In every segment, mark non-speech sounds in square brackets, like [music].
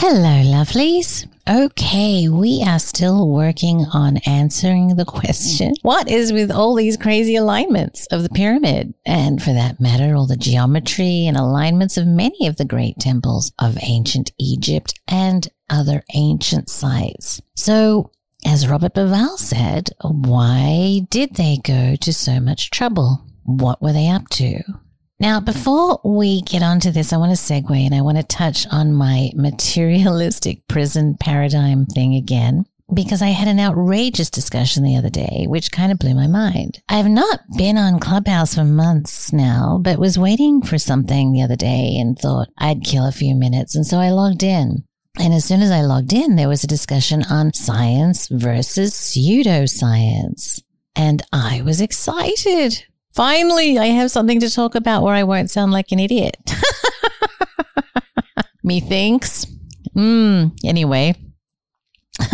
Hello, lovelies. Okay, we are still working on answering the [laughs] question what is with all these crazy alignments of the pyramid? And for that matter, all the geometry and alignments of many of the great temples of ancient Egypt and other ancient sites. So, as Robert Bauval said, why did they go to so much trouble? What were they up to? Now, before we get onto this, I want to segue and I want to touch on my [laughs] materialistic prison paradigm thing again. Because I had an outrageous discussion the other day, which kind of blew my mind. I've not been on Clubhouse for months now, but was waiting for something the other day and thought I'd kill a few minutes. And so I logged in. And as soon as I logged in, there was a discussion on science versus pseudoscience. And I was excited. Finally, I have something to talk about where I won't sound like an idiot. [laughs] Methinks. Hmm. Anyway. [laughs]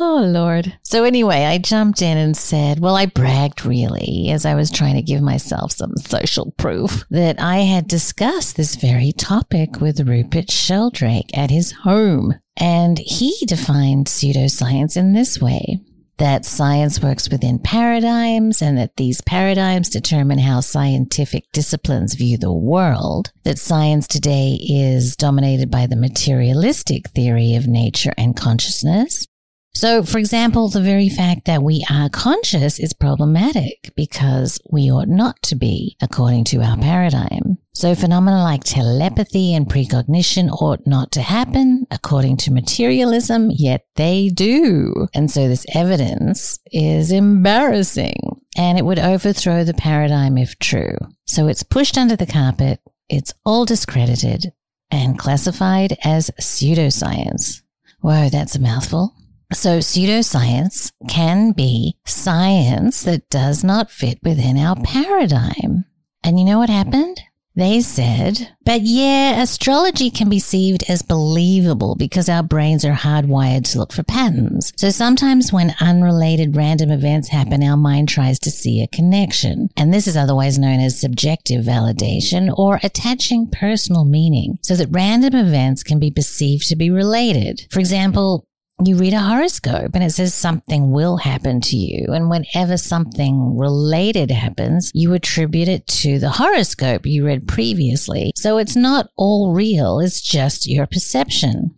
oh, Lord. So, anyway, I jumped in and said, well, I bragged really as I was trying to give myself some social proof that I had discussed this very topic with Rupert Sheldrake at his home. And he defined pseudoscience in this way that science works within paradigms and that these paradigms determine how scientific disciplines view the world, that science today is dominated by the materialistic theory of nature and consciousness, so, for example, the very fact that we are conscious is problematic because we ought not to be, according to our paradigm. So, phenomena like telepathy and precognition ought not to happen, according to materialism, yet they do. And so, this evidence is embarrassing and it would overthrow the paradigm if true. So, it's pushed under the carpet, it's all discredited and classified as pseudoscience. Whoa, that's a mouthful. So pseudoscience can be science that does not fit within our paradigm. And you know what happened? They said, but yeah, astrology can be perceived as believable because our brains are hardwired to look for patterns. So sometimes when unrelated random events happen, our mind tries to see a connection. And this is otherwise known as subjective validation or attaching personal meaning so that random events can be perceived to be related. For example, you read a horoscope and it says something will happen to you. And whenever something related happens, you attribute it to the horoscope you read previously. So it's not all real, it's just your perception.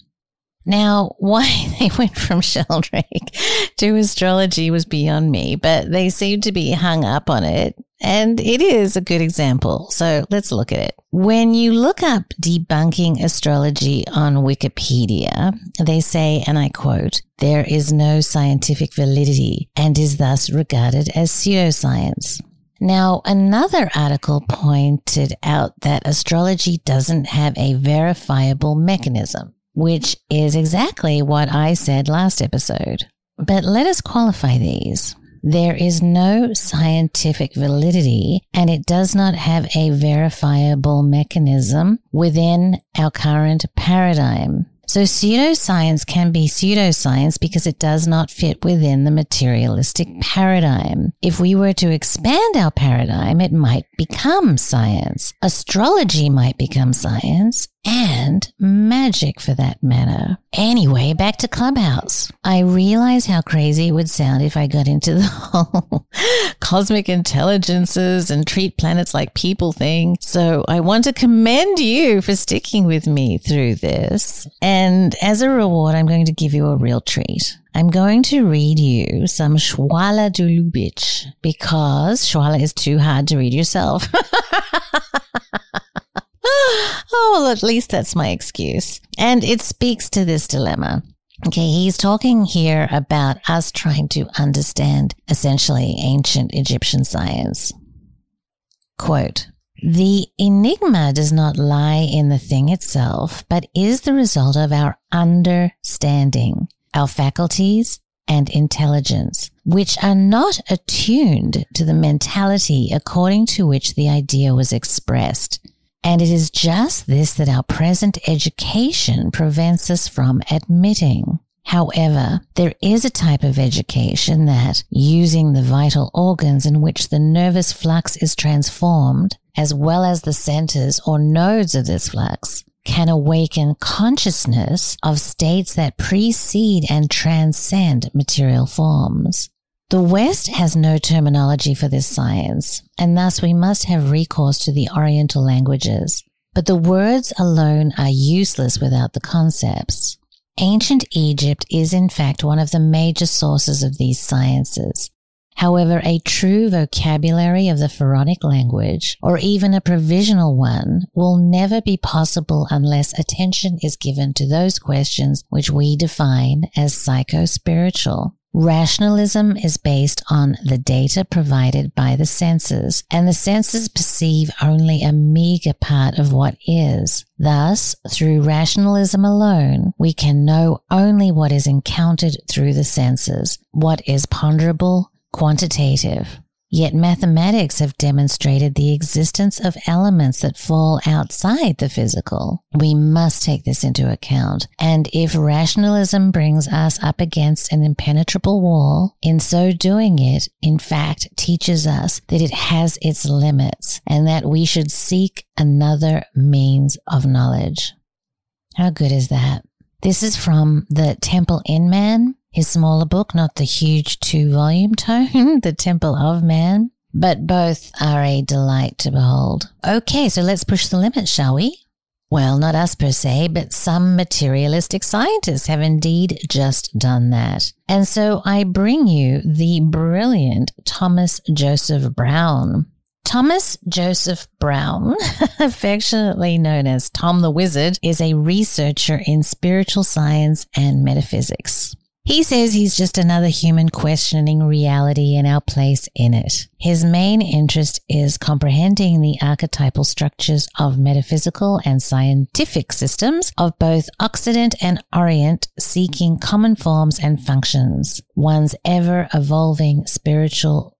Now, why [laughs] they went from Sheldrake to astrology was beyond me, but they seem to be hung up on it and it is a good example. So let's look at it. When you look up debunking astrology on Wikipedia, they say, and I quote, there is no scientific validity and is thus regarded as pseudoscience. Now, another article pointed out that astrology doesn't have a verifiable mechanism, which is exactly what I said last episode. But let us qualify these. There is no scientific validity and it does not have a verifiable mechanism within our current paradigm. So pseudoscience can be pseudoscience because it does not fit within the materialistic paradigm. If we were to expand our paradigm, it might become science. Astrology might become science and magic for that matter. Anyway, back to Clubhouse. I realize how crazy it would sound if I got into [laughs] the whole cosmic intelligences and treat planets like people thing. So I want to commend you for sticking with me through this. And as a reward, I'm going to give you a real treat. I'm going to read you some Schwaller de Lubicz because Schwaller is too hard to read yourself. [laughs] [sighs] oh, well, at least that's my excuse. And it speaks to this dilemma. Okay, he's talking here about us trying to understand essentially ancient Egyptian science. Quote, the enigma does not lie in the thing itself, but is the result of our understanding, our faculties and intelligence, which are not attuned to the mentality according to which the idea was expressed and it is just this that our present education prevents us from admitting. However, there is a type of education that, using the vital organs in which the nervous flux is transformed, as well as the centers or nodes of this flux, can awaken consciousness of states that precede and transcend material forms. The West has no terminology for this science, and thus we must have recourse to the Oriental languages. But the words alone are useless without the concepts. Ancient Egypt is in fact one of the major sources of these sciences. However, a true vocabulary of the pharaonic language, or even a provisional one, will never be possible unless attention is given to those questions which we define as psycho-spiritual. Rationalism is based on the data provided by the senses, and the senses perceive only a meager part of what is. Thus, through rationalism alone, we can know only what is encountered through the senses, what is ponderable, quantitative. Yet mathematics have demonstrated the existence of elements that fall outside the physical. We must take this into account. And if rationalism brings us up against an impenetrable wall, in so doing it, in fact, teaches us that it has its limits and that we should seek another means of knowledge. How good is that? This is from the Temple in Man his smaller book, not the huge two volume tome, [laughs] The Temple of Man, but both are a delight to behold. Okay, so let's push the limits, shall we? Well, not us per se, but some materialistic scientists have indeed just done that. And so I bring you the brilliant Thomas Joseph Brown. Thomas Joseph Brown, [laughs] affectionately known as Tom the Wizard, is a researcher in spiritual science and metaphysics. He says he's just another human questioning reality and our place in it. His main interest is comprehending the archetypal structures of metaphysical and scientific systems of both Occident and Orient, seeking common forms and functions. One's ever evolving spiritual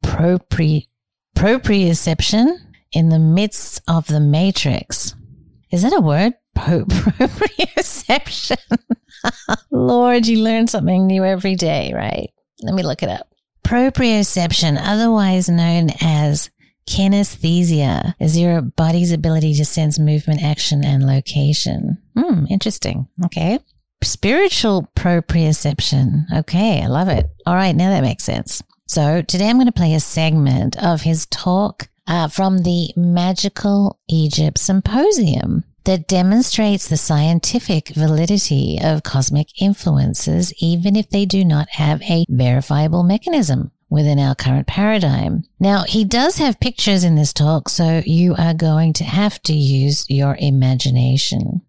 propri- proprioception in the midst of the matrix. Is that a word? [laughs] proprioception. [laughs] Lord, you learn something new every day, right? Let me look it up. Proprioception, otherwise known as kinesthesia, is your body's ability to sense movement, action, and location. Hmm, interesting. Okay. Spiritual proprioception. Okay, I love it. All right, now that makes sense. So today I'm going to play a segment of his talk uh, from the Magical Egypt Symposium that demonstrates the scientific validity of cosmic influences, even if they do not have a verifiable mechanism within our current paradigm. Now, he does have pictures in this talk, so you are going to have to use your imagination.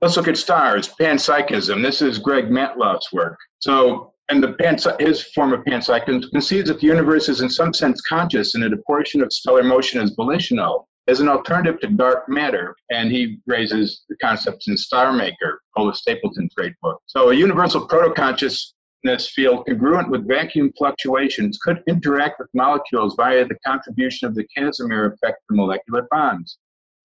Let's look at stars, panpsychism. This is Greg Matloff's work. So, and the pan, his form of panpsychism conceives that the universe is in some sense conscious and that a portion of stellar motion is volitional as an alternative to dark matter. And he raises the concepts in Star Maker, Paula Stapledon's great book. So a universal proto-consciousness field congruent with vacuum fluctuations could interact with molecules via the contribution of the Casimir effect to molecular bonds.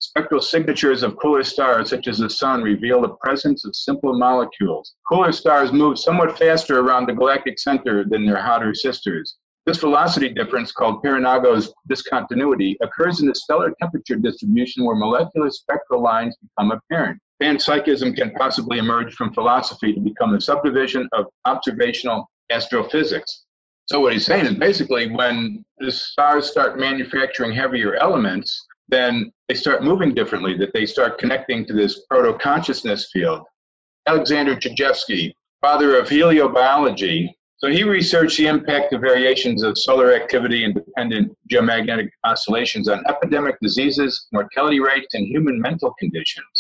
Spectral signatures of cooler stars, such as the Sun, reveal the presence of simple molecules. Cooler stars move somewhat faster around the galactic center than their hotter sisters. This velocity difference, called Parenago's discontinuity, occurs in the stellar temperature distribution where molecular spectral lines become apparent. Panpsychism can possibly emerge from philosophy to become a subdivision of observational astrophysics. So, what he's saying is basically when the stars start manufacturing heavier elements, then they start moving differently, that they start connecting to this proto consciousness field. Alexander Chizhevsky, father of heliobiology, so he researched the impact of variations of solar activity and dependent geomagnetic oscillations on epidemic diseases, mortality rates, and human mental conditions.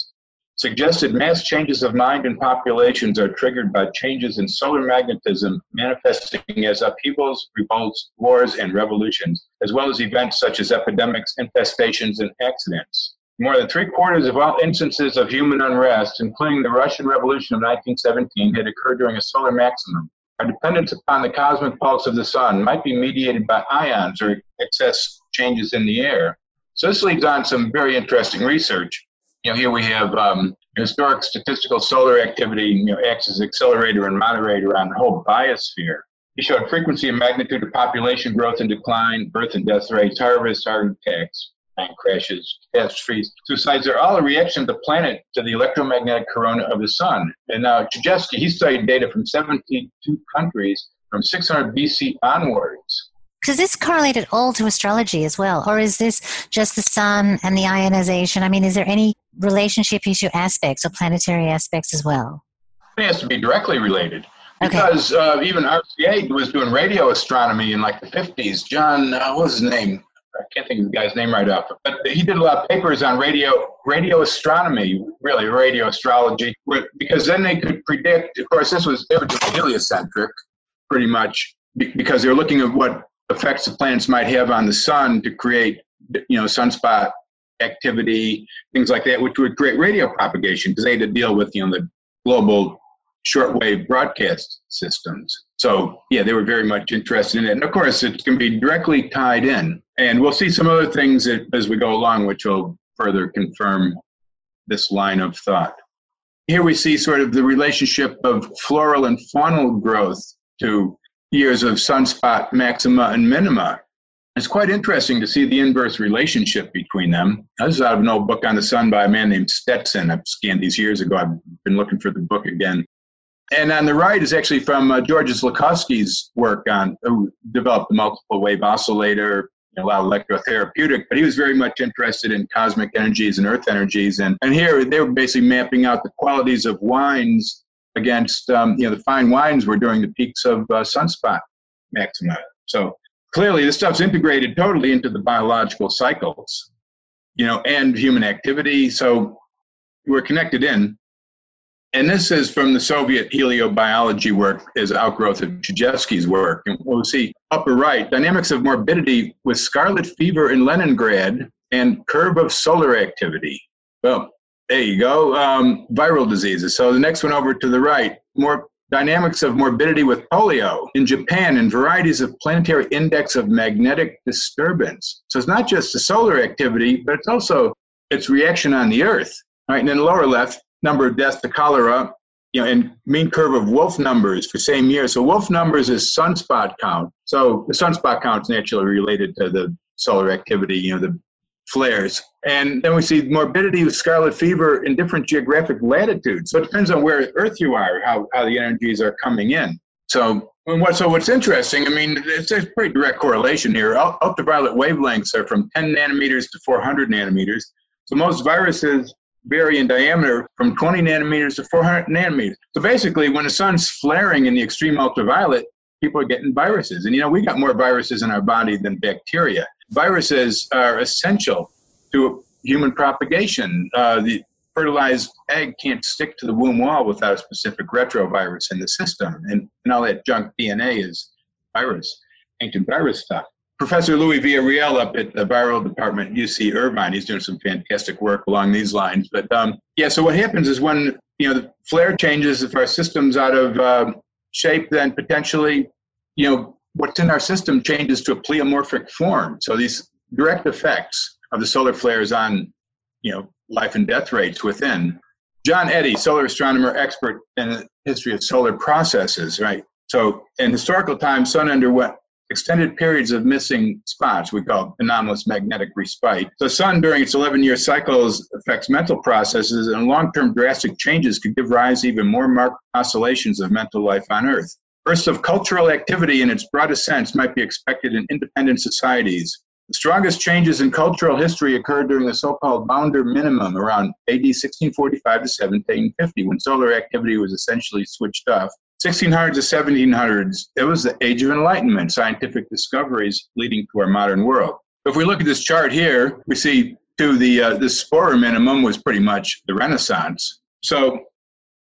Suggested mass changes of mind and populations are triggered by changes in solar magnetism manifesting as upheavals, revolts, wars, and revolutions, as well as events such as epidemics, infestations, and accidents. More than three quarters of all instances of human unrest, including the Russian Revolution of 1917, had occurred during a solar maximum. Our dependence upon the cosmic pulse of the sun might be mediated by ions or excess changes in the air. So this leads on some very interesting research. You know, here we have um, historic statistical solar activity, you know, acts as accelerator and moderator on the whole biosphere. He showed frequency and magnitude of population growth and decline, birth and death rates, harvest, heart attacks. crashes, catastrophes, suicides They're all a reaction of the planet to the electromagnetic corona of the sun. And now Chudovsky, he studied data from 72 countries from 600 BC onwards. Does this correlate at all to astrology as well? Or is this just the sun and the ionization? I mean, is there any relationship issue aspects or planetary aspects as well? It has to be directly related. Because okay. uh, even RCA was doing radio astronomy in like the 50s. John, uh, what was his name? I can't think of the guy's name right off, but he did a lot of papers on radio radio astronomy, really radio astrology, because then they could predict. Of course, this was heliocentric, pretty much, because they were looking at what effects the planets might have on the sun to create, you know, sunspot activity, things like that, which would create radio propagation because they had to deal with, you know, the global shortwave broadcast systems. So, yeah, they were very much interested in it. And of course, it can be directly tied in. And we'll see some other things as we go along, which will further confirm this line of thought. Here we see sort of the relationship of floral and faunal growth to years of sunspot maxima and minima. It's quite interesting to see the inverse relationship between them. This is out of an old book on the sun by a man named Stetson. I've scanned these years ago. I've been looking for the book again. And on the right is actually from uh, Georges work on who developed the multiple wave oscillator, a lot of electrotherapeutic, but he was very much interested in cosmic energies and earth energies. And, and here they were basically mapping out the qualities of wines against, um, you know, the fine wines were during the peaks of uh, sunspot maxima. So clearly this stuff's integrated totally into the biological cycles, you know, and human activity. So we're connected in. And this is from the Soviet heliobiology work as outgrowth of Chudovsky's work. And we'll see upper right, dynamics of morbidity with scarlet fever in Leningrad and curve of solar activity. Well, there you go. Um, viral diseases. So the next one over to the right, more dynamics of morbidity with polio in Japan and varieties of planetary index of magnetic disturbance. So it's not just the solar activity, but it's also its reaction on the Earth. Right, and then lower left, number of deaths to cholera, you know, and mean curve of wolf numbers for same year. So wolf numbers is sunspot count. So the sunspot count is naturally related to the solar activity, you know, the flares. And then we see morbidity with scarlet fever in different geographic latitudes. So it depends on where Earth you are, how, how the energies are coming in. So what, so what's interesting, I mean, it's a pretty direct correlation here. Ultraviolet wavelengths are from 10 nanometers to 400 nanometers. So most viruses vary in diameter from 20 nanometers to 400 nanometers. So basically, when the sun's flaring in the extreme ultraviolet, people are getting viruses. And you know, we got more viruses in our body than bacteria. Viruses are essential to human propagation. Uh, the fertilized egg can't stick to the womb wall without a specific retrovirus in the system. And, and all that junk DNA is virus, ancient virus stuff. Professor Louis Villarreal up at the viral department UC Irvine. He's doing some fantastic work along these lines. But um, yeah, so what happens is when you know the flare changes, if our system's out of uh, shape, then potentially, you know, what's in our system changes to a pleomorphic form. So these direct effects of the solar flares on, you know, life and death rates within. John Eddy, solar astronomer, expert in the history of solar processes, right? So in historical times, sun underwent extended periods of missing spots we call anomalous magnetic respite. The sun during its 11 year cycles affects mental processes and long term drastic changes could give rise to even more marked oscillations of mental life on Earth. Bursts of cultural activity in its broadest sense might be expected in independent societies. The strongest changes in cultural history occurred during the so called Maunder Minimum around AD 1645 to 1750 when solar activity was essentially switched off 1600s to 1700s, it was the age of enlightenment, scientific discoveries leading to our modern world. If we look at this chart here, we see to the uh, the Sporer minimum was pretty much the Renaissance. So,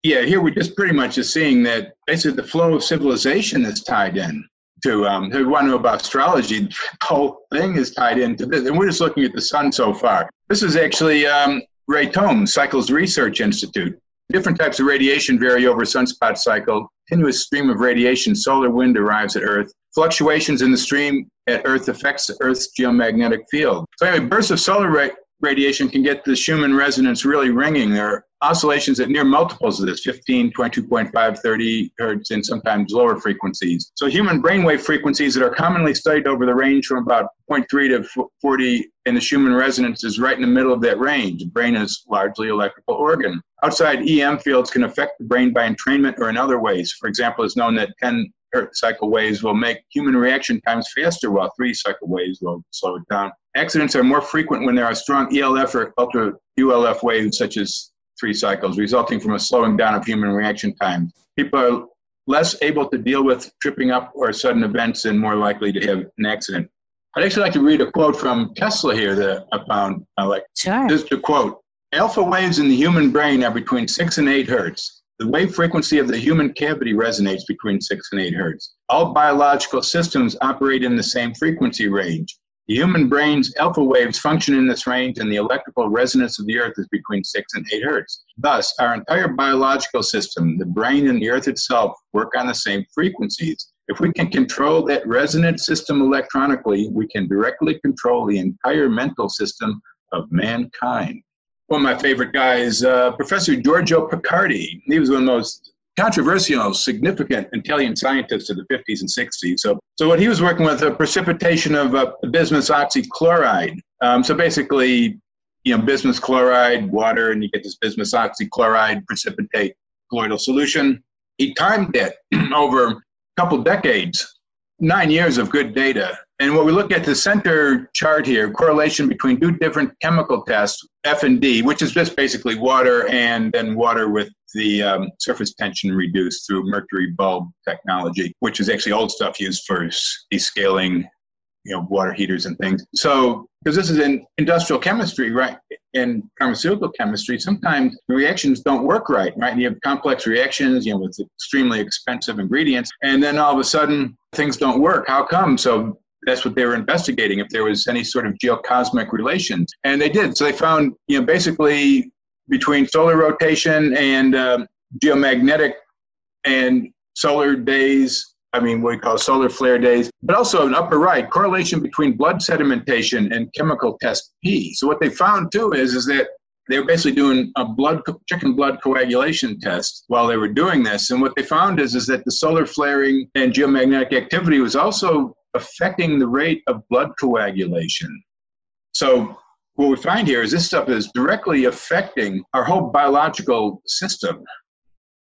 yeah, here we're just pretty much just seeing that basically the flow of civilization is tied in to. Um, you want to know about astrology, the whole thing is tied into this, and we're just looking at the sun so far. This is actually um, Ray Tomes, Cycles Research Institute. Different types of radiation vary over sunspot cycle. Continuous stream of radiation, solar wind arrives at Earth. Fluctuations in the stream at Earth affects Earth's geomagnetic field. So anyway, bursts of solar ra- radiation can get the Schumann resonance really ringing. There are oscillations at near multiples of this 15, 22.5, 30 hertz, and sometimes lower frequencies. So, human brainwave frequencies that are commonly studied over the range from about 0.3 to 40, and the Schumann resonance is right in the middle of that range. The brain is largely electrical organ. Outside EM fields can affect the brain by entrainment or in other ways. For example, it's known that 10 hertz cycle waves will make human reaction times faster, while three cycle waves will slow it down. Accidents are more frequent when there are strong ELF or ultra ULF waves, such as three cycles, resulting from a slowing down of human reaction time. People are less able to deal with tripping up or sudden events and more likely to have an accident. I'd actually like to read a quote from Tesla here that I found. I like sure. just a quote. Alpha waves in the human brain are between six and eight hertz. The wave frequency of the human cavity resonates between 6 and 8 hertz. All biological systems operate in the same frequency range. The human brain's alpha waves function in this range, and the electrical resonance of the Earth is between 6 and 8 hertz. Thus, our entire biological system, the brain and the Earth itself, work on the same frequencies. If we can control that resonant system electronically, we can directly control the entire mental system of mankind one of my favorite guys, uh, Professor Giorgio Piccardi. He was one of the most controversial, significant Italian scientists of the 50s and 60s. So, so what he was working with, a precipitation of uh, bismuth oxychloride. Um, so basically, you know, bismuth chloride, water, and you get this bismuth oxychloride precipitate colloidal solution. He timed it [clears throat] over a couple decades, nine years of good data. And what we look at the center chart here, correlation between two different chemical tests, F and D, which is just basically water and then water with the um, surface tension reduced through mercury bulb technology, which is actually old stuff used for descaling, you know, water heaters and things. So, because this is in industrial chemistry, right? and pharmaceutical chemistry, sometimes reactions don't work right, right? And you have complex reactions, you know, with extremely expensive ingredients, and then all of a sudden things don't work. How come? So that's what they were investigating if there was any sort of geocosmic relations and they did. So they found you know basically between solar rotation and um, geomagnetic and solar days i mean what we call solar flare days but also an upper right correlation between blood sedimentation and chemical test p. So what they found too is is that they were basically doing a blood chicken blood coagulation test while they were doing this. And what they found is is that the solar flaring and geomagnetic activity was also affecting the rate of blood coagulation. So, what we find here is this stuff is directly affecting our whole biological system.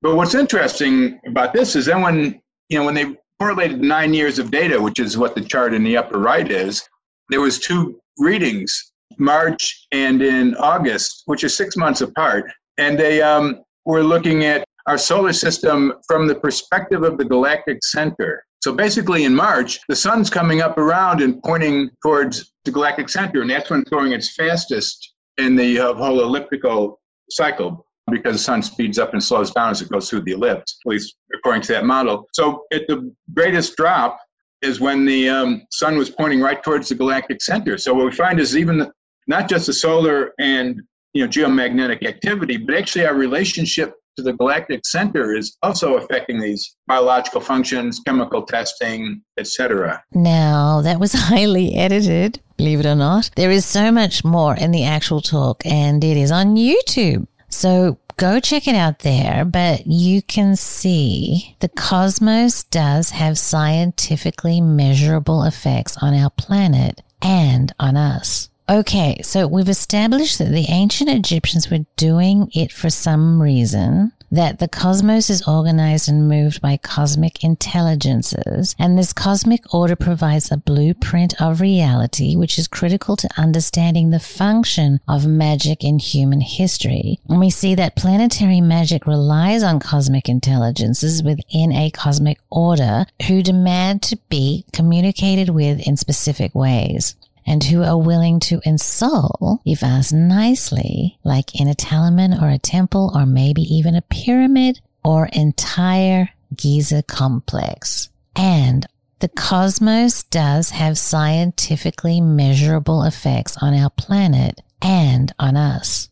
But what's interesting about this is then when you know when they correlated nine years of data, which is what the chart in the upper right is, there was two readings, March and in August, which is six months apart, and they um, were looking at our solar system from the perspective of the galactic center. So basically, in March, the sun's coming up around and pointing towards the galactic center, and that's when it's going its fastest in the uh, whole elliptical cycle because the sun speeds up and slows down as it goes through the ellipse, at least according to that model. So at the greatest drop is when the um, sun was pointing right towards the galactic center. So what we find is even the, not just the solar and you know geomagnetic activity, but actually our relationship to the galactic center is also affecting these biological functions, chemical testing, etc. Now, that was [laughs] highly edited, believe it or not. There is so much more in the actual talk, and it is on YouTube. So go check it out there, but you can see the cosmos does have scientifically measurable effects on our planet and on us. Okay, so we've established that the ancient Egyptians were doing it for some reason, that the cosmos is organized and moved by cosmic intelligences, and this cosmic order provides a blueprint of reality, which is critical to understanding the function of magic in human history. And we see that planetary magic relies on cosmic intelligences within a cosmic order who demand to be communicated with in specific ways and who are willing to insult, if asked nicely, like in a talisman or a temple or maybe even a pyramid or entire Giza complex. And the cosmos does have scientifically measurable effects on our planet and on us.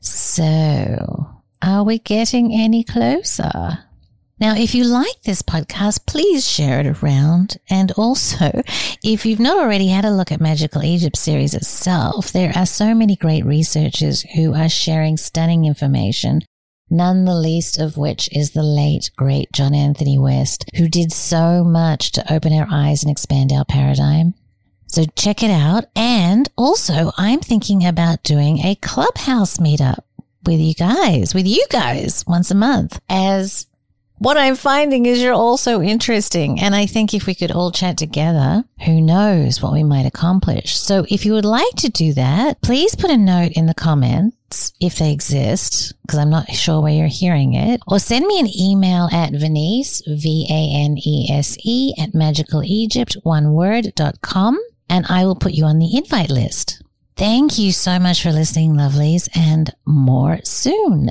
So, are we getting any closer? Now, if you like this podcast, please share it around. And also, if you've not already had a look at Magical Egypt series itself, there are so many great researchers who are sharing stunning information none the least of which is the late, great John Anthony West, who did so much to open our eyes and expand our paradigm. So check it out. And also, I'm thinking about doing a clubhouse meetup with you guys, with you guys once a month as what I'm finding is you're also interesting. And I think if we could all chat together, who knows what we might accomplish. So if you would like to do that, please put a note in the comments if they exist, because I'm not sure where you're hearing it, or send me an email at Vanese, V-A-N-E-S-E at magicalegypt, one word, dot com, and I will put you on the invite list. Thank you so much for listening, lovelies, and more soon.